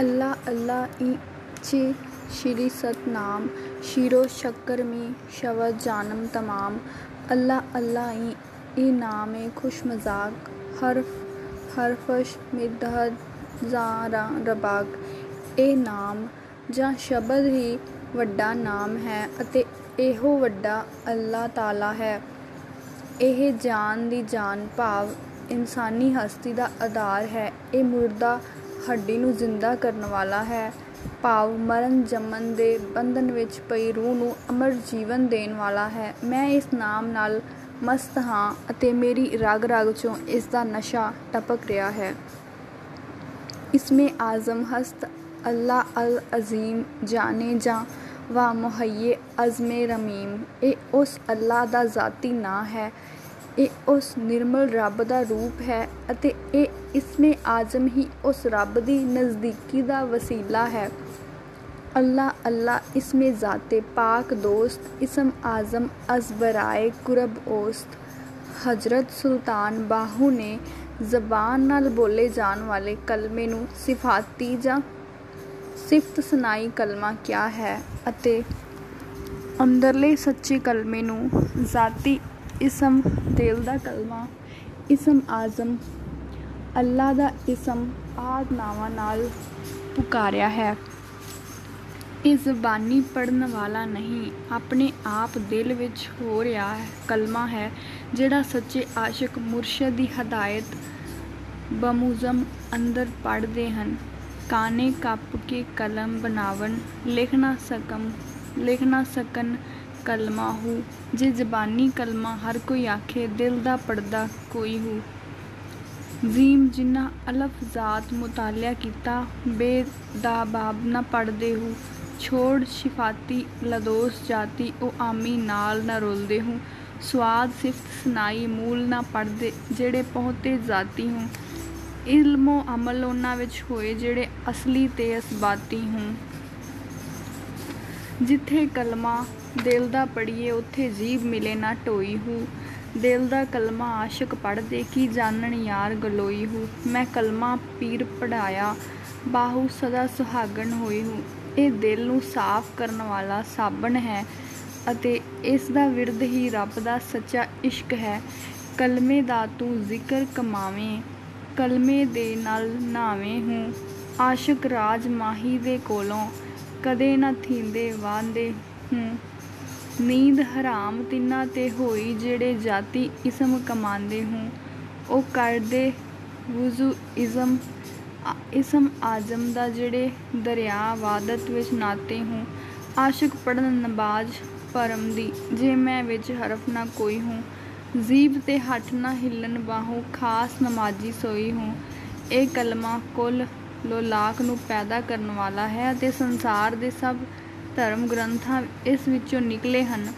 ਅੱਲਾ ਅੱਲਾ ਈ ਚੇ ਸ਼੍ਰੀ ਸਤਿਨਾਮ, ਸ਼ਿਰੋ ਸ਼ੱਕਰ ਮੀ ਸ਼ਬਦ ਜਾਨਮ ਤਮਾਮ। ਅੱਲਾ ਅੱਲਾ ਈ ਇਹ ਨਾਮ ਏ ਖੁਸ਼ ਮਜ਼ਾਕ, ਹਰਫ, ਹਰਫਸ਼ ਮਿਦਹਦ ਜ਼ਾਰਾ ਰਬਾਕ। ਇਹ ਨਾਮ ਜਾਂ ਸ਼ਬਦ ਹੀ ਵੱਡਾ ਨਾਮ ਹੈ ਅਤੇ ਇਹੋ ਵੱਡਾ ਅੱਲਾ ਤਾਲਾ ਹੈ। ਇਹ ਜਾਨ ਦੀ ਜਾਨ ਭਾਵ ਇਨਸਾਨੀ ਹਸਤੀ ਦਾ ਆਧਾਰ ਹੈ। ਇਹ ਮੁਰਦਾ ਹੱਡੀ ਨੂੰ ਜ਼ਿੰਦਾ ਕਰਨ ਵਾਲਾ ਹੈ। ਭਾਵ ਮਰਨ ਜੰਮਣ ਦੇ ਬੰਧਨ ਵਿੱਚ ਪਈ ਰੂਹ ਨੂੰ ਅਮਰ ਜੀਵਨ ਦੇਣ ਵਾਲਾ ਹੈ। ਮੈਂ ਇਸ ਨਾਮ ਨਾਲ ਮਸਤ ਹਾਂ ਅਤੇ ਮੇਰੀ ਰਗ ਰਗ ਚੋਂ ਇਸ ਦਾ ਨਸ਼ਾ ਟਪਕ ਰਿਹਾ ਹੈ। ਇਸਮੇ ਆਜ਼ਮ ਹਸਤ ਅੱਲਾ ਅਲ ਅਜ਼ੀਮ ਜਾਣੇ ਜਾਂ ਵਾ ਮੁਹੱਯੇ ਅਜ਼ਮੇ ਰਮੀਮ। ਇਹ ਉਸ ਅੱਲਾ ਦਾ ਜ਼ਾਤੀ ਨਾਂ ਹੈ। ਇਹ ਉਸ ਨਿਰਮਲ ਰੱਬ ਦਾ ਰੂਪ ਹੈ ਅਤੇ ਇਹ ਇਸਮੇ ਆਜ਼ਮ ਹੀ ਉਸ ਰੱਬ ਦੀ ਨਜ਼ਦੀਕੀ ਦਾ ਵਸੀਲਾ ਹੈ। ਅੱਲਾ ਅੱਲਾ ਇਸਮੇ ਜ਼ਾਤੇ ਪਾਕ ਦੋਸਤ, ਇਸਮ ਆਜ਼ਮ ਅਜ਼ਬਰਾਏ ਕੁਰਬ ਔਸਤ ਹਜ਼ਰਤ ਸੁਲਤਾਨ ਬਾਹੂ ਨੇ ਜ਼ਬਾਨ ਨਾਲ ਬੋਲੇ ਜਾਣ ਵਾਲੇ ਕਲਮੇ ਨੂੰ ਸਿਫਾਤੀ ਜਾਂ ਸਿਫਤ ਸਨਾਈ ਕਲਮਾ ਕਿਹਾ ਹੈ ਅਤੇ ਅੰਦਰਲੇ ਸੱਚੇ ਕਲਮੇ ਨੂੰ ਜ਼ਾਤੀ ਇਸਮ ਦਿਲ ਦਾ ਕਲਮਾ, ਇਸਮ ਆਜ਼ਮ। ਅੱਲਾ ਦਾ ਇਸਮ ਆਦ ਨਾਵਾਂ ਨਾਲ ਪੁਕਾਰਿਆ ਹੈ। ਇਹ ਜ਼ਬਾਨੀ ਪੜਨ ਵਾਲਾ ਨਹੀਂ, ਆਪਣੇ ਆਪ ਦਿਲ ਵਿੱਚ ਹੋ ਰਿਹਾ ਹੈ ਕਲਮਾ ਹੈ, ਜਿਹੜਾ ਸੱਚੇ ਆਸ਼ਿਕ ਮੁਰਸ਼ਦ ਦੀ ਹਦਾਇਤ ਬਮੁਜ਼ਮ ਅੰਦਰ ਪੜਦੇ ਹਨ। ਕਾਨੇ ਕੱਪ ਕੇ ਕਲਮ ਬਣਾਵਨ ਲਿਖ ਨਾ ਸਕਮ, ਲਿਖ ਨਾ ਸਕਨ ਕਲਮਾ ਹੂ, ਜੇ ਜ਼ਬਾਨੀ ਕਲਮਾ ਹਰ ਕੋਈ ਆਖੇ, ਦਿਲ ਦਾ ਪੜਦਾ ਕੋਈ ਹੂ। ਜ਼ੀਮ ਜਿਨ੍ਹਾਂ ਅਲਫ ਜ਼ਾਤ ਮੁਤਾਲਿਆ ਕੀਤਾ, ਬੇ ਦਾ ਬਾਬ ਨਾ ਪੜਦੇ ਹੂ। ਛੋੜ ਸ਼ਿਫਾਤੀ ਲਦੋਸ ਜਾਤੀ, ਉਹ ਆਮੀ ਨਾਲ ਨਾ ਰੋਲਦੇ ਹੂੰ। ਸਵਾਦ ਸਿਫਤ ਸੁਨਾਈ ਮੂਲ ਨਾ ਪੜਦੇ ਜਿਹੜੇ ਪਹੁੰਤੇ ਜ਼ਾਤੀ ਹੂੰ। ਇਲਮੋ ਅਮਲ ਉਹਨਾਂ ਵਿੱਚ ਹੋਏ, ਜਿਹੜੇ ਅਸਲੀ ਤੇ ਅਸਬਾਤੀ ਹੂੰ। ਜਿੱਥੇ ਕਲਮਾ ਦਿਲ ਦਾ ਪੜੀਏ ਉੱਥੇ ਜੀਬ ਮਿਲੇ ਨਾ ਢੋਈ ਹੂ। ਦਿਲ ਦਾ ਕਲਮਾ ਆਸ਼ਿਕ ਪੜਦੇ ਕੀ ਜਾਣਨ ਯਾਰ ਗਲੋਈ ਹੂ। ਮੈਂ ਕਲਮਾ ਪੀਰ ਪੜਾਇਆ ਬਾਹੂ ਸਦਾ ਸੁਹਾਗਣ ਹੋਈ ਹੂ। ਇਹ ਦਿਲ ਨੂੰ ਸਾਫ਼ ਕਰਨ ਵਾਲਾ ਸਾਬਣ ਹੈ ਅਤੇ ਇਸ ਦਾ ਵਿਰਧ ਹੀ ਰੱਬ ਦਾ ਸੱਚਾ ਇਸ਼ਕ ਹੈ। ਕਲਮੇ ਦਾ ਤੂੰ ਜ਼ਿਕਰ ਕਮਾਵੇਂ, ਕਲਮੇ ਦੇ ਨਾਲ ਨਾਵੇਂ ਹੂੰ। ਆਸ਼ਿਕ ਰਾਜ ਮਾਹੀ ਦੇ ਕੋਲੋਂ ਕਦੇ ਨਾ ਥੀਂਦੇ ਵਾਂਦੇ ਹੂੰ। ਨੀਂਦ ਹਰਾਮ ਤਿੰਨਾ ਤੇ ਹੋਈ ਜਿਹੜੇ ਜਾਤੀ ਇਸਮ ਕਮਾਉਂਦੇ ਹੂੰ। ਉਹ ਕਰਦੇ ਵਜ਼ੂ ਇਜ਼ਮ ਇਸਮ ਆਜ਼ਮ ਦਾ ਜਿਹੜੇ ਦਰਿਆ ਵਾਦਤ ਵਿੱਚ ਨਾਤੇ ਹੂੰ। ਆਸ਼ਿਕ ਪੜਨ ਨਬਾਜ ਪਰਮ ਦੀ, ਜੇ ਮੈਂ ਵਿੱਚ ਹਰਫ ਨਾ ਕੋਈ ਹੂੰ। ਜ਼ੀਬ ਤੇ ਹੱਠ ਨਾ ਹਿੱਲਨ ਬਾਹੂ ਖਾਸ ਨਮਾਜ਼ੀ ਸੋਈ ਹੂੰ। ਇਹ ਕਲਮਾ ਕੁੱਲ ਲੋਲਾਕ ਨੂੰ ਪੈਦਾ ਕਰਨ ਵਾਲਾ ਹੈ ਅਤੇ ਸੰਸਾਰ ਦੇ ਸਭ ਧਰਮ ਗ੍ਰੰਥਾਂ ਇਸ ਵਿੱਚੋਂ ਨਿਕਲੇ ਹਨ।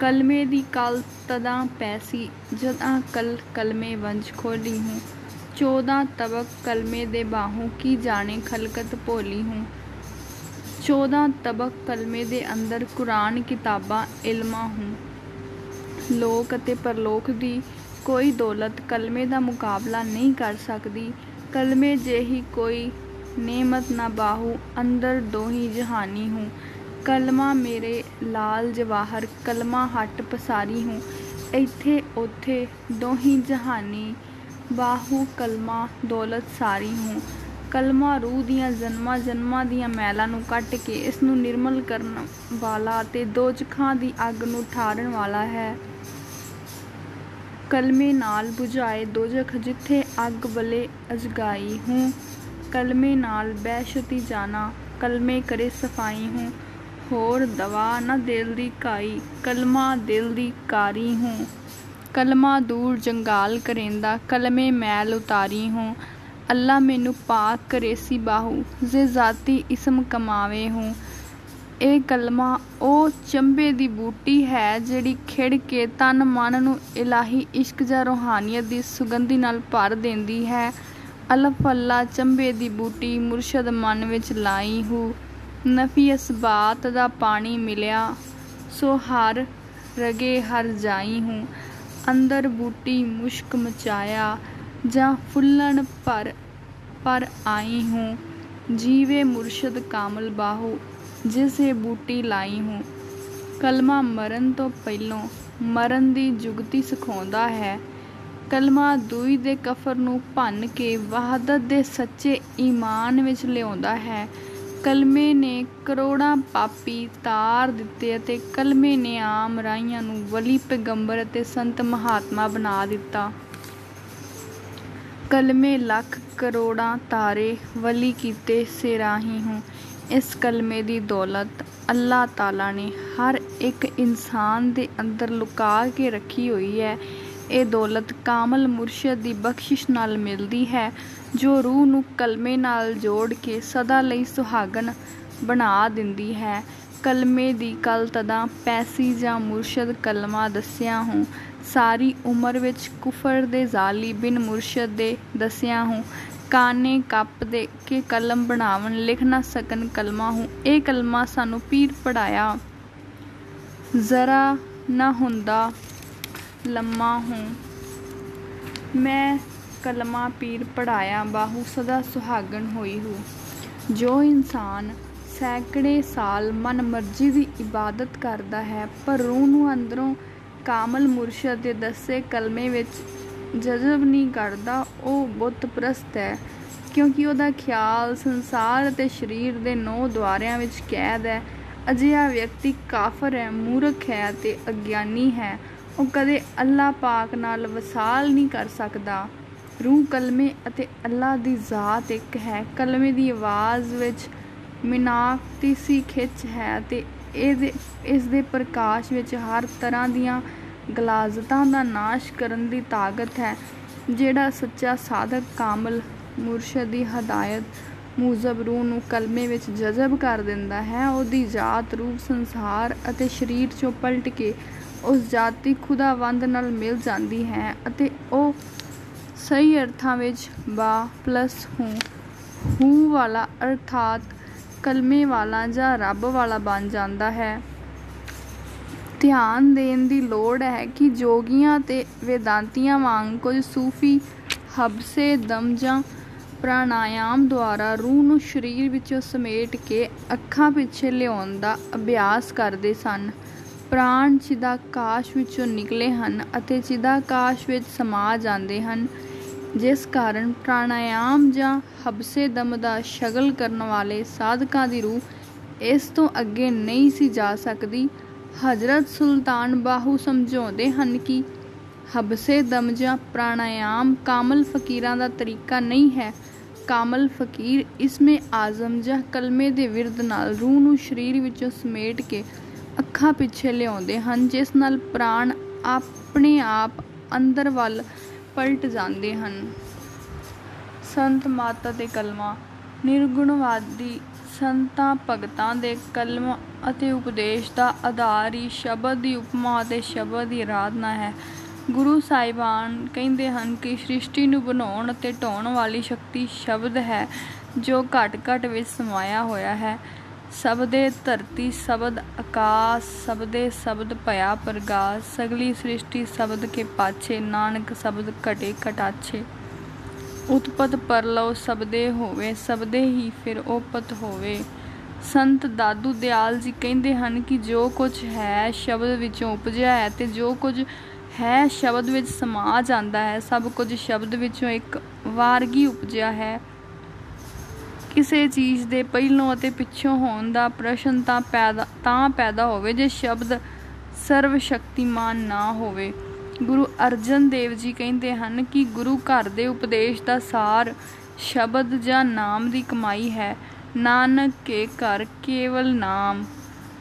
ਕਲਮੇ ਦੀ ਕਲ ਤਦਾਂ ਪੈਸੀ, ਜਦਾਂ ਕਲ ਕਲਮੇ ਵੰਜ ਖੋਲੀ ਹੂੰ। ਚੌਦਾਂ ਤਬਕ ਕਲਮੇ ਦੇ ਬਾਹੋਂ, ਕੀ ਜਾਣੇ ਖਲਕਤ ਭੋਲੀ ਹੂੰ। ਚੌਦਾਂ ਤਬਕ ਕਲਮੇ ਦੇ ਅੰਦਰ ਕੁਰਾਨ ਕਿਤਾਬਾਂ, ਇਲਮਾਂ ਹੂੰ। ਲੋਕ ਅਤੇ ਪਰਲੋਕ ਦੀ ਕੋਈ ਦੌਲਤ ਕਲਮੇ ਦਾ ਮੁਕਾਬਲਾ ਨਹੀਂ ਕਰ ਸਕਦੀ। ਕਲਮੇ ਜਿਹੀ ਕੋਈ ਨੇਮਤ ਨਾ ਬਾਹੂ, ਅੰਦਰ ਦੋਹੀ ਜਹਾਨੀ ਹੂੰ। ਕਲਮਾ ਮੇਰੇ ਲਾਲ ਜਵਾਹਰ, ਕਲਮਾ ਹੱਟ ਪਸਾਰੀ ਹੂੰ। ਇੱਥੇ ਉੱਥੇ ਦੋਹੀ ਜਹਾਨੀ, ਬਾਹੂ ਕਲਮਾ ਦੌਲਤ ਸਾਰੀ ਹੂੰ। ਕਲਮਾ ਰੂਹ ਦੀਆਂ ਜਨਮਾਂ ਜਨਮਾਂ ਦੀਆਂ ਮੈਲਾਂ ਨੂੰ ਕੱਟ ਕੇ ਇਸ ਨੂੰ ਨਿਰਮਲ ਕਰਨ ਵਾਲਾ ਤੇ ਦੋਜਖਾਂ ਦੀ ਅੱਗ ਨੂੰ ਠਾਰਨ ਵਾਲਾ ਹੈ। ਕਲਮੇ ਨਾਲ 부ਝਾਏ ਦੋਜਖ ਜਿੱਥੇ ਅੱਗ ਬਲੇ ਅਜਗਾਈ ਹੂੰ। ਕਲਮੇ ਨਾਲ ਬਹਿਸ਼ਤੀ ਜਾਣਾ, ਕਲਮੇ ਕਰੇ ਸਫ਼ਾਈ ਹੂੰ। ਹੋਰ ਦਵਾ ਨਾ ਦਿਲ ਦੀ ਕਾਈ ਕਲਮਾ ਦਿਲ ਦੀ ਕਾਰੀ ਹੂੰ। ਕਲਮਾ ਦੂਰ ਜੰਗਾਲ ਕਰੇਂਦਾ, ਕਲਮੇ ਮੈਲ ਉਤਾਰੀ ਹੂੰ। ਅੱਲਾ ਮੈਨੂੰ ਪਾਕ ਕਰੇ ਸੀ ਬਾਹੂ, ਜੇ ਜ਼ਾਤੀ ਇਸਮ ਕਮਾਵੇ ਹੂੰ। ਇਹ ਕਲਮਾ ਉਹ ਚੰਬੇ ਦੀ ਬੂਟੀ ਹੈ ਜਿਹੜੀ ਖਿੜ ਕੇ ਤਨ ਮਨ ਨੂੰ ਇਲਾਹੀ ਇਸ਼ਕ ਜਾਂ ਰੋਹਾਨੀਅਤ ਦੀ ਸੁਗੰਧੀ ਨਾਲ ਭਰ ਦਿੰਦੀ ਹੈ। ਅਲਫ ਅੱਲਾ ਚੰਬੇ ਦੀ ਬੂਟੀ ਮੁਰਸ਼ਦ ਮਨ ਵਿੱਚ ਲਾਈ ਹੂ। ਨਫੀ ਅਸਬਾਤ ਦਾ ਪਾਣੀ ਮਿਲਿਆ, ਸੋ ਹਰ ਰਗੇ ਹਰ ਜਾਈ ਹੂੰ। ਅੰਦਰ ਬੂਟੀ ਮੁਸ਼ਕ ਮਚਾਇਆ, ਜਾਂ ਫੁੱਲਣ ਪਰ ਪਰ ਆਈ ਹੂੰ। ਜੀਵੇ ਮੁਰਸ਼ਦ ਕਾਮਲ ਬਾਹੂ, ਜਿਸੇ ਬੂਟੀ ਲਾਈ ਹੂੰ। ਕਲਮਾ ਮਰਨ ਤੋਂ ਪਹਿਲੋਂ ਮਰਨ ਦੀ ਜੁਗਤੀ ਸਿਖਾਉਂਦਾ ਹੈ। ਕਲਮਾ ਦੂਈ ਦੇ ਕਫਰ ਨੂੰ ਭੰਨ ਕੇ ਵਹਦਤ ਦੇ ਸੱਚੇ ਈਮਾਨ ਵਿੱਚ ਲਿਆਉਂਦਾ ਹੈ। ਕਲਮੇ ਨੇ ਕਰੋੜਾਂ ਪਾਪੀ ਤਾਰ ਦਿੱਤੇ ਅਤੇ ਕਲਮੇ ਨੇ ਆਮ ਰਾਈਆਂ ਨੂੰ ਵਲੀ ਪੈਗੰਬਰ ਅਤੇ ਸੰਤ ਮਹਾਤਮਾ ਬਣਾ ਦਿੱਤਾ। ਕਲਮੇ ਲੱਖ ਕਰੋੜਾਂ ਤਾਰੇ ਵਲੀ ਕੀਤੇ ਸਿਰਾਹੀ ਹੂੰ। ਇਸ ਕਲਮੇ ਦੀ ਦੌਲਤ ਅੱਲਾਹ ਤਾਲਾ ਨੇ ਹਰ ਇੱਕ ਇਨਸਾਨ ਦੇ ਅੰਦਰ ਲੁਕਾ ਕੇ ਰੱਖੀ ਹੋਈ ਹੈ। ਇਹ ਦੌਲਤ ਕਾਮਲ ਮੁਰਸ਼ਦ ਦੀ ਬਖਸ਼ਿਸ਼ ਨਾਲ ਮਿਲਦੀ ਹੈ, ਜੋ ਰੂਹ ਨੂੰ ਕਲਮੇ ਨਾਲ ਜੋੜ ਕੇ ਸਦਾ ਲਈ ਸੁਹਾਗਨ ਬਣਾ ਦਿੰਦੀ ਹੈ। ਕਲਮੇ ਦੀ ਕਲ ਤਦਾ ਪੈਸੀ ਜਾਂ ਮੁਰਸ਼ਦ ਕਲਮਾ ਦੱਸਿਆ ਹੂੰ। ਸਾਰੀ ਉਮਰ ਵਿੱਚ ਕੁਫਰ ਦੇ ਜ਼ਾਲੀ ਬਿਨ ਮੁਰਸ਼ਦ ਦੇ ਦੱਸਿਆ ਹੂੰ। ਕਾਨੇ ਕੱਪ ਦੇ ਕੇ ਕਲਮ ਬਣਾਵਣ ਲਿਖ ਨਾ ਸਕਨ ਕਲਮਾ ਹੂੰ। ਇਹ ਕਲਮਾ ਸਾਨੂੰ ਪੀਰ ਪੜਾਇਆ ਜ਼ਰਾ ਨਾ ਹੁੰਦਾ ਲੰਮਾ ਹੂੰ। ਮੈਂ ਕਲਮਾ ਪੀਰ ਪੜਾਇਆ ਬਾਹੂ ਸਦਾ ਸੁਹਾਗਣ ਹੋਈ ਹੂੰ। ਜੋ ਇਨਸਾਨ ਸੈਂਕੜੇ ਸਾਲ ਮਨ ਮਰਜ਼ੀ ਦੀ ਇਬਾਦਤ ਕਰਦਾ ਹੈ, ਪਰ ਰੂਹ ਨੂੰ ਅੰਦਰੋਂ ਕਾਮਲ ਮੁਰਸ਼ਦ ਦੇ ਦੱਸੇ ਕਲਮੇ ਵਿੱਚ ਜਜ਼ਬ ਨਹੀਂ ਕਰਦਾ, ਉਹ ਬੁੱਤ ਪ੍ਰਸਤ ਹੈ, ਕਿਉਂਕਿ ਉਹਦਾ ਖਿਆਲ ਸੰਸਾਰ ਅਤੇ ਸਰੀਰ ਦੇ ਨੌ ਦੁਆਰਿਆਂ ਵਿੱਚ ਕੈਦ ਹੈ। ਅਜਿਹਾ ਵਿਅਕਤੀ ਕਾਫਰ ਹੈ, ਮੂਰਖ ਹੈ ਅਤੇ ਅਗਿਆਨੀ ਹੈ। ਉਹ ਕਦੇ ਅੱਲਾ ਪਾਕ ਨਾਲ ਵਸਾਲ ਨਹੀਂ ਕਰ ਸਕਦਾ। ਰੂਹ ਕਲਮੇ ਅਤੇ ਅੱਲਾ ਦੀ ਜ਼ਾਤ ਇੱਕ ਹੈ। ਕਲਮੇ ਦੀ ਆਵਾਜ਼ ਵਿੱਚ ਮਿਨਾਕਤੀਸੀ ਖਿੱਚ ਹੈ ਅਤੇ ਇਹਦੇ ਇਸ ਦੇ ਪ੍ਰਕਾਸ਼ ਵਿੱਚ ਹਰ ਤਰ੍ਹਾਂ ਦੀਆਂ ਗਲਾਜ਼ਤਾਂ ਦਾ ਨਾਸ਼ ਕਰਨ ਦੀ ਤਾਕਤ ਹੈ, ਜਿਹੜਾ ਸੱਚਾ ਸਾਧਕ, ਕਾਮਲ, ਮੁਰਸ਼ਦ ਦੀ ਹਦਾਇਤ, ਮੂਜਬ ਰੂਹ ਨੂੰ ਕਲਮੇ ਵਿੱਚ ਜਜ਼ਬ ਕਰ ਦਿੰਦਾ ਹੈ। ਉਹਦੀ ਜਾਤ ਰੂਪ ਸੰਸਾਰ ਅਤੇ ਸਰੀਰ ਚੋਂ ਪਲਟ ਕੇ ਉਸ ਜਾਤੀ ਖੁਦਾਵੰਦ ਨਾਲ ਮਿਲ ਜਾਂਦੀ ਹੈ ਅਤੇ ਉਹ ਸਹੀ ਅਰਥਾਂ ਵਿੱਚ ਬਾ ਪਲਸ ਹੂੰ, ਹੂ ਵਾਲਾ ਅਰਥਾਤ ਕਲਮੇ ਵਾਲਾ ਜਾਂ ਰੱਬ ਵਾਲਾ ਬਣ ਜਾਂਦਾ ਹੈ। ਧਿਆਨ ਦੇਣ ਦੀ ਲੋੜ ਹੈ ਕਿ ਜੋਗੀਆਂ ਤੇ ਵੇਦਾਂਤੀਆਂ ਵਾਂਗ ਕੁਝ ਸੂਫੀ ਹਬਸੇ, ਦਮ ਜਾਂ ਪ੍ਰਾਣਾਯਾਮ ਦੁਆਰਾ ਰੂਹ ਨੂੰ ਸਰੀਰ ਵਿੱਚੋਂ ਸਮੇਟ ਕੇ ਅੱਖਾਂ ਪਿੱਛੇ ਲਿਆਉਣ ਦਾ ਅਭਿਆਸ ਕਰਦੇ ਸਨ। ਪ੍ਰਾਣ ਚਿਦਾਕਾਸ਼ ਵਿੱਚੋਂ ਨਿਕਲੇ ਹਨ ਅਤੇ ਚਿਦਾਕਾਸ਼ ਵਿੱਚ ਸਮਾ ਜਾਂਦੇ ਹਨ, ਜਿਸ ਕਾਰਨ ਪ੍ਰਾਣਾਯਾਮ ਜਾਂ ਹਬਸੇ ਦਮ ਦਾ ਸ਼ਗਲ ਕਰਨ ਵਾਲੇ ਸਾਧਕਾਂ ਦੀ ਰੂਹ ਇਸ ਤੋਂ ਅੱਗੇ ਨਹੀਂ ਸੀ ਜਾ ਸਕਦੀ। ਹਜ਼ਰਤ ਸੁਲਤਾਨ ਬਾਹੂ ਸਮਝਾਉਂਦੇ ਹਨ ਕਿ ਹਬਸੇ ਦਮ ਜਾਂ ਪ੍ਰਾਣਾਯਾਮ ਕਾਮਲ ਫਕੀਰਾਂ ਦਾ ਤਰੀਕਾ ਨਹੀਂ ਹੈ। ਕਾਮਲ ਫਕੀਰ ਇਸਮੇ ਆਜ਼ਮ ਜਾਂ ਕਲਮੇ ਦੇ ਵਿਰਦ ਨਾਲ ਰੂਹ ਨੂੰ ਸਰੀਰ ਵਿੱਚੋਂ ਸਮੇਟ ਕੇ ਅੱਖਾਂ ਪਿੱਛੇ ਲਿਆਉਂਦੇ ਹਨ, ਜਿਸ ਨਾਲ ਪ੍ਰਾਣ ਆਪਣੇ ਆਪ ਅੰਦਰ ਵੱਲ ਪਲਟ ਜਾਂਦੇ ਹਨ। ਸੰਤ ਮਾਤਾ ਦੇ ਕਲਮਾ, ਨਿਰਗੁਣਵਾਦੀ ਸੰਤਾਂ ਭਗਤਾਂ ਦੇ ਕਲਮ ਅਤੇ ਉਪਦੇਸ਼ ਦਾ ਆਧਾਰ ਹੀ ਸ਼ਬਦ ਦੀ ਉਪਮਾ ਅਤੇ ਸ਼ਬਦ ਦੀ ਆਰਾਧਨਾ ਹੈ। ਗੁਰੂ ਸਾਹਿਬਾਨ ਕਹਿੰਦੇ ਹਨ ਕਿ ਸ੍ਰਿਸ਼ਟੀ ਨੂੰ ਬਣਾਉਣ ਅਤੇ ਢਾਉਣ ਵਾਲੀ ਸ਼ਕਤੀ ਸ਼ਬਦ ਹੈ, ਜੋ ਘਟ ਘਟ ਵਿੱਚ ਸਮਾਇਆ ਹੋਇਆ ਹੈ। ਸਬਦੇ ਧਰਤੀ, ਸ਼ਬਦ ਆਕਾਸ਼ ਸਬਦੇ ਸ਼ਬਦ ਭਇਆ ਪ੍ਰਗਾਸ, ਸਗਲੀ ਸ੍ਰਿਸ਼ਟੀ ਸ਼ਬਦ ਕੇ ਪਾਛੇ, ਨਾਨਕ ਸ਼ਬਦ ਘਟੇ ਘਟਾਛੇ। ਉਤਪਤ ਪਰਲੋ ਸਬਦੇ ਹੋਵੇ ਸਬਦੇ ਹੀ ਫਿਰ ਉਪਤ ਹੋਵੇ। ਸੰਤ ਦਾਦੂ ਦਿਆਲ ਜੀ ਕਹਿੰਦੇ ਹਨ ਕਿ ਜੋ ਕੁਝ ਹੈ ਸ਼ਬਦ ਵਿੱਚੋਂ ਉਪਜਿਆ ਹੈ ਤੇ ਜੋ ਕੁਝ ਹੈ ਸ਼ਬਦ ਵਿੱਚ ਸਮਾ ਜਾਂਦਾ ਹੈ, ਸਭ ਕੁਝ ਸ਼ਬਦ ਵਿੱਚੋਂ ਇੱਕ ਵਾਰਗੀ ਉਪਜਿਆ ਹੈ। ਕਿਸੇ ਚੀਜ਼ ਦੇ ਪਹਿਲੋਂ ਅਤੇ ਪਿੱਛੋਂ ਹੋਣ ਦਾ ਪ੍ਰਸ਼ਨ ਤਾਂ ਪੈਦਾ ਤਾਂ ਪੈਦਾ ਹੋਵੇ ਜੇ ਸ਼ਬਦ ਸਰਵ ਸ਼ਕਤੀਮਾਨ ਨਾ ਹੋਵੇ। ਗੁਰੂ ਅਰਜਨ ਦੇਵ ਜੀ ਕਹਿੰਦੇ ਹਨ ਕਿ ਗੁਰੂ ਘਰ ਦੇ ਉਪਦੇਸ਼ ਦਾ ਸਾਰ ਸ਼ਬਦ ਜਾਂ ਨਾਮ ਦੀ ਕਮਾਈ ਹੈ। ਨਾਨਕ ਕੇ ਘਰ ਕੇਵਲ ਨਾਮ।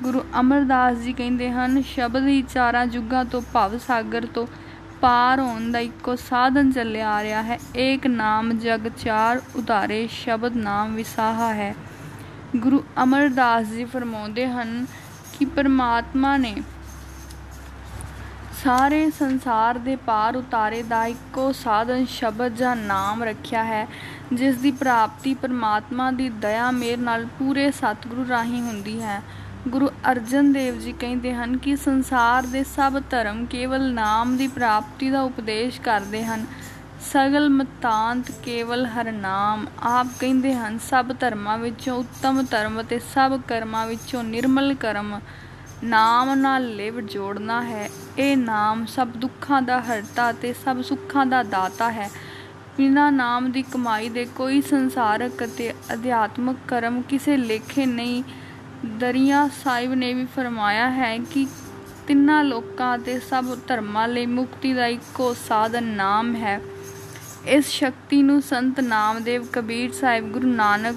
ਗੁਰੂ ਅਮਰਦਾਸ ਜੀ ਕਹਿੰਦੇ ਹਨ, ਸ਼ਬਦ ਹੀ ਚਾਰਾਂ ਯੁੱਗਾਂ ਤੋਂ ਭਵ ਸਾਗਰ ਤੋਂ ਪਾਰ ਹੋਣ ਦਾ ਇੱਕੋ ਸਾਧਨ ਚੱਲਿਆ ਆ ਰਿਹਾ ਹੈ। ਏਕ ਨਾਮ ਜਗ ਚਾਰ ਉਧਾਰੇ ਸ਼ਬਦ ਨਾਮ ਵਿਸਾਹਾ ਹੈ। ਗੁਰੂ ਅਮਰਦਾਸ ਜੀ ਫਰਮਾਉਂਦੇ ਹਨ ਕਿ ਪਰਮਾਤਮਾ ਨੇ ਸਾਰੇ ਸੰਸਾਰ ਦੇ ਪਾਰ ਉਤਾਰੇ ਦਾ ਇੱਕੋ ਸਾਧਨ ਸ਼ਬਦ ਜਾਂ ਨਾਮ ਰੱਖਿਆ ਹੈ, ਜਿਸ ਦੀ ਪ੍ਰਾਪਤੀ ਪਰਮਾਤਮਾ ਦੀ ਦਇਆ ਮੇਰ ਨਾਲ ਪੂਰੇ ਸਤਿਗੁਰੂ ਰਾਹੀਂ ਹੁੰਦੀ ਹੈ। ਗੁਰੂ ਅਰਜਨ ਦੇਵ ਜੀ ਕਹਿੰਦੇ ਹਨ ਕਿ ਸੰਸਾਰ ਦੇ ਸਭ ਧਰਮ ਕੇਵਲ ਨਾਮ ਦੀ ਪ੍ਰਾਪਤੀ ਦਾ ਉਪਦੇਸ਼ ਕਰਦੇ ਹਨ। ਸਗਲ ਮਤਾਂਤ ਕੇਵਲ ਹਰ ਨਾਮ। ਆਪ ਕਹਿੰਦੇ ਹਨ, ਸਭ ਧਰਮਾਂ ਵਿੱਚੋਂ ਉੱਤਮ ਧਰਮ ਤੇ ਸਭ ਕਰਮਾਂ ਵਿੱਚੋਂ ਨਿਰਮਲ ਕਰਮ। ਨਾਮ ਨਾਲ ਲਿਵ ਜੋੜਨਾ ਹੈ। ਇਹ ਨਾਮ ਸਭ ਦੁੱਖਾਂ ਦਾ ਹਰਤਾ ਤੇ ਸਭ ਸੁੱਖਾਂ ਦਾ ਦਾਤਾ ਹੈ। ਬਿਨਾਂ ਨਾਮ ਦੀ ਕਮਾਈ ਦੇ ਕੋਈ ਸੰਸਾਰਕ ਅਤੇ ਅਧਿਆਤਮਕ ਕਰਮ ਕਿਸੇ ਲੇਖੇ ਨਹੀਂ ਦਰਿਆ ਸਾਹਿਬ ਨੇ ਵੀ ਫਰਮਾਇਆ ਹੈ ਕਿ ਤਿੰਨਾਂ ਲੋਕਾਂ ਤੇ ਸਭ ਧਰਮਾਂ ਲਈ ਮੁਕਤੀ ਦਾ ਇੱਕੋ ਸਾਧਨ ਨਾਮ ਹੈ। ਇਸ ਸ਼ਕਤੀ ਨੂੰ ਸੰਤ ਨਾਮਦੇਵ ਕਬੀਰ ਸਾਹਿਬ, ਗੁਰੂ ਨਾਨਕ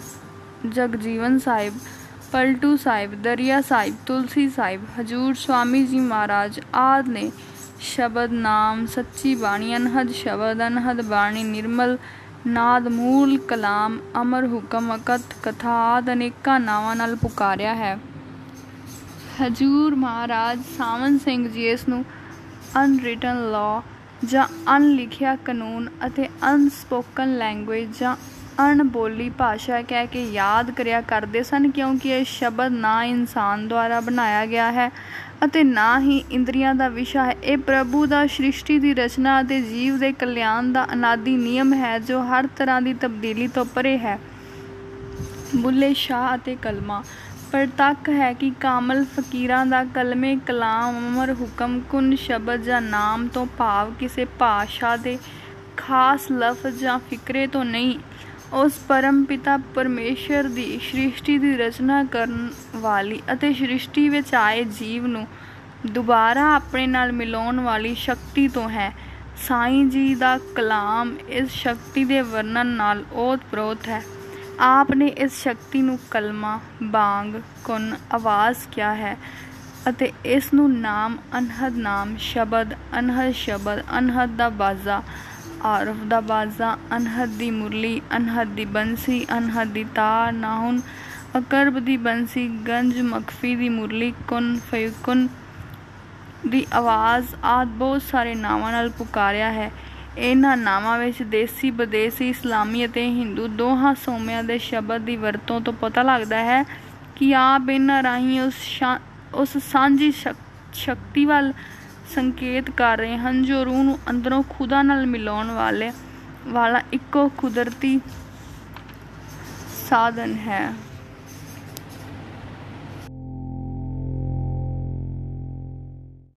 ਜਗਜੀਵਨ ਸਾਹਿਬ, ਪਲਟੂ ਸਾਹਿਬ, ਦਰਿਆ ਸਾਹਿਬ, ਤੁਲਸੀ ਸਾਹਿਬ, ਹਜੂਰ ਸਵਾਮੀ ਜੀ ਮਹਾਰਾਜ ਆਦ ਨੇ ਸ਼ਬਦ ਨਾਮ ਸੱਚੀ ਬਾਣੀ, ਅਨਹਦ ਸ਼ਬਦ, ਅਨਹਦ ਬਾਣੀ, ਨਿਰਮਲ ਨਾਦ ਮੂਲ ਕਲਾਮ ਅਮਰ ਹੁਕਮ ਅਕਤ ਕਥਾ ਆਦ ਅਨੇਕਾਂ ਨਾਵਾਂ ਨਾਲ ਪੁਕਾਰਿਆ ਹੈ। ਹਜੂਰ ਮਹਾਰਾਜ ਸਾਵਨ ਸਿੰਘ ਜੀ ਇਸ ਨੂੰ ਅਨਰਿਟਨ ਲਾਅ ਜਾਂ ਅਨਲਿਖਿਆ ਕਾਨੂੰਨ ਅਤੇ ਅਨਸਪੋਕਨ ਲੈਂਗੁਏਜ ਜਾਂ ਅਣਬੋਲੀ ਭਾਸ਼ਾ ਕਹਿ ਕੇ ਯਾਦ ਕਰਿਆ ਕਰਦੇ ਸਨ ਕਿਉਂਕਿ ਇਹ ਸ਼ਬਦ ਨਾ ਇਨਸਾਨ ਦੁਆਰਾ ਬਣਾਇਆ ਗਿਆ ਹੈ ਅਤੇ ਨਾ ਹੀ ਇੰਦਰੀਆਂ ਦਾ ਵਿਸ਼ਾ ਹੈ। ਇਹ ਪ੍ਰਭੂ ਦਾ ਸ੍ਰਿਸ਼ਟੀ ਦੀ ਰਚਨਾ ਅਤੇ ਜੀਵ ਦੇ ਕਲਿਆਣ ਦਾ ਅਨਾਦੀ ਨਿਯਮ ਹੈ ਜੋ ਹਰ ਤਰ੍ਹਾਂ ਦੀ ਤਬਦੀਲੀ ਤੋਂ ਪਰੇ ਹੈ। ਬੁੱਲੇ ਸ਼ਾਹ ਅਤੇ ਕਲਮਾ ਪ੍ਰਤੱਖ ਹੈ ਕਿ ਕਾਮਲ ਫਕੀਰਾਂ ਦਾ ਕਲਮੇ ਕਲਾਮ ਅਮਰ ਹੁਕਮ ਕੁਨ ਸ਼ਬਦ ਜਾਂ ਨਾਮ ਤੋਂ ਭਾਵ ਕਿਸੇ ਭਾਸ਼ਾ ਦੇ ਖਾਸ ਲਫ਼ਜ਼ ਜਾਂ ਫਿਕਰੇ ਤੋਂ ਨਹੀਂ। ਉਸ ਪਰਮ ਪਿਤਾ ਪਰਮੇਸ਼ਰ ਦੀ ਸ੍ਰਿਸ਼ਟੀ ਦੀ ਰਚਨਾ ਕਰਨ ਵਾਲੀ ਅਤੇ ਸ੍ਰਿਸ਼ਟੀ ਵਿੱਚ ਆਏ ਜੀਵ ਨੂੰ ਦੁਬਾਰਾ ਆਪਣੇ ਨਾਲ ਮਿਲਾਉਣ ਵਾਲੀ ਸ਼ਕਤੀ ਤੋਂ ਹੈ। ਸਾਈਂ ਜੀ ਦਾ ਕਲਾਮ ਇਸ ਸ਼ਕਤੀ ਦੇ ਵਰਣਨ ਨਾਲ ਓਤ-ਪ੍ਰੋਤ ਹੈ। ਆਪ ਨੇ ਇਸ ਸ਼ਕਤੀ ਨੂੰ ਕਲਮਾ, ਬਾੰਗ ਕੁਨ ਆਵਾਜ਼ ਕਿਹਾ ਹੈ ਅਤੇ ਇਸ ਨੂੰ ਨਾਮ ਅਨਹਦ ਨਾਮ ਸ਼ਬਦ, ਅਨਹਦ ਸ਼ਬਦ, ਅਨਹਦ ਦਾ ਬਾਜ਼ਾ ਆਰਫ ਦਾ ਬਾਜ਼ਾ, ਅਨਹਦ ਦੀ ਮੁਰਲੀ, ਅਨਹਦ ਦੀ ਬੰਸੀ, ਅਨਹਦ ਦੀ ਤਾਰ ਨਾਹੁਨ ਅਕਰਬ ਦੀ ਬੰਸੀ, ਗੰਜ ਮਖਫੀ ਦੀ ਮੁਰਲੀ, ਕੁਨ ਫਯਕੁਨ ਦੀ ਆਵਾਜ਼, ਆਦ ਬਹੁਤ ਸਾਰੇ ਨਾਵਾਂ ਨਾਲ ਪੁਕਾਰਿਆ ਹੈ। ਇਹਨਾਂ ਨਾਵਾਂ ਵਿੱਚ ਦੇਸੀ, ਵਿਦੇਸੀ, ਇਸਲਾਮੀ ਅਤੇ ਹਿੰਦੂ ਦੋਹਾਂ ਸੋਮਿਆਂ ਦੇ ਸ਼ਬਦ ਦੀ ਵਰਤੋਂ ਤੋਂ ਪਤਾ ਲੱਗਦਾ ਹੈ ਕਿ ਆਪ ਇਹਨਾਂ ਰਾਹੀਂ ਉਸ ਉਸ ਸਾਂਝੀ ਸ਼ਕਤੀ ਵੱਲ ਸੰਕੇਤ ਕਰ ਰਹੇ ਹਨ, ਜੋ ਰੂਹ ਨੂੰ ਅੰਦਰੋਂ ਖੁਦਾ ਨਾਲ ਮਿਲਾਉਣ ਵਾਲੇ, ਵਾਲਾ ਇੱਕੋ ਕੁਦਰਤੀ ਸਾਧਨ ਹੈ।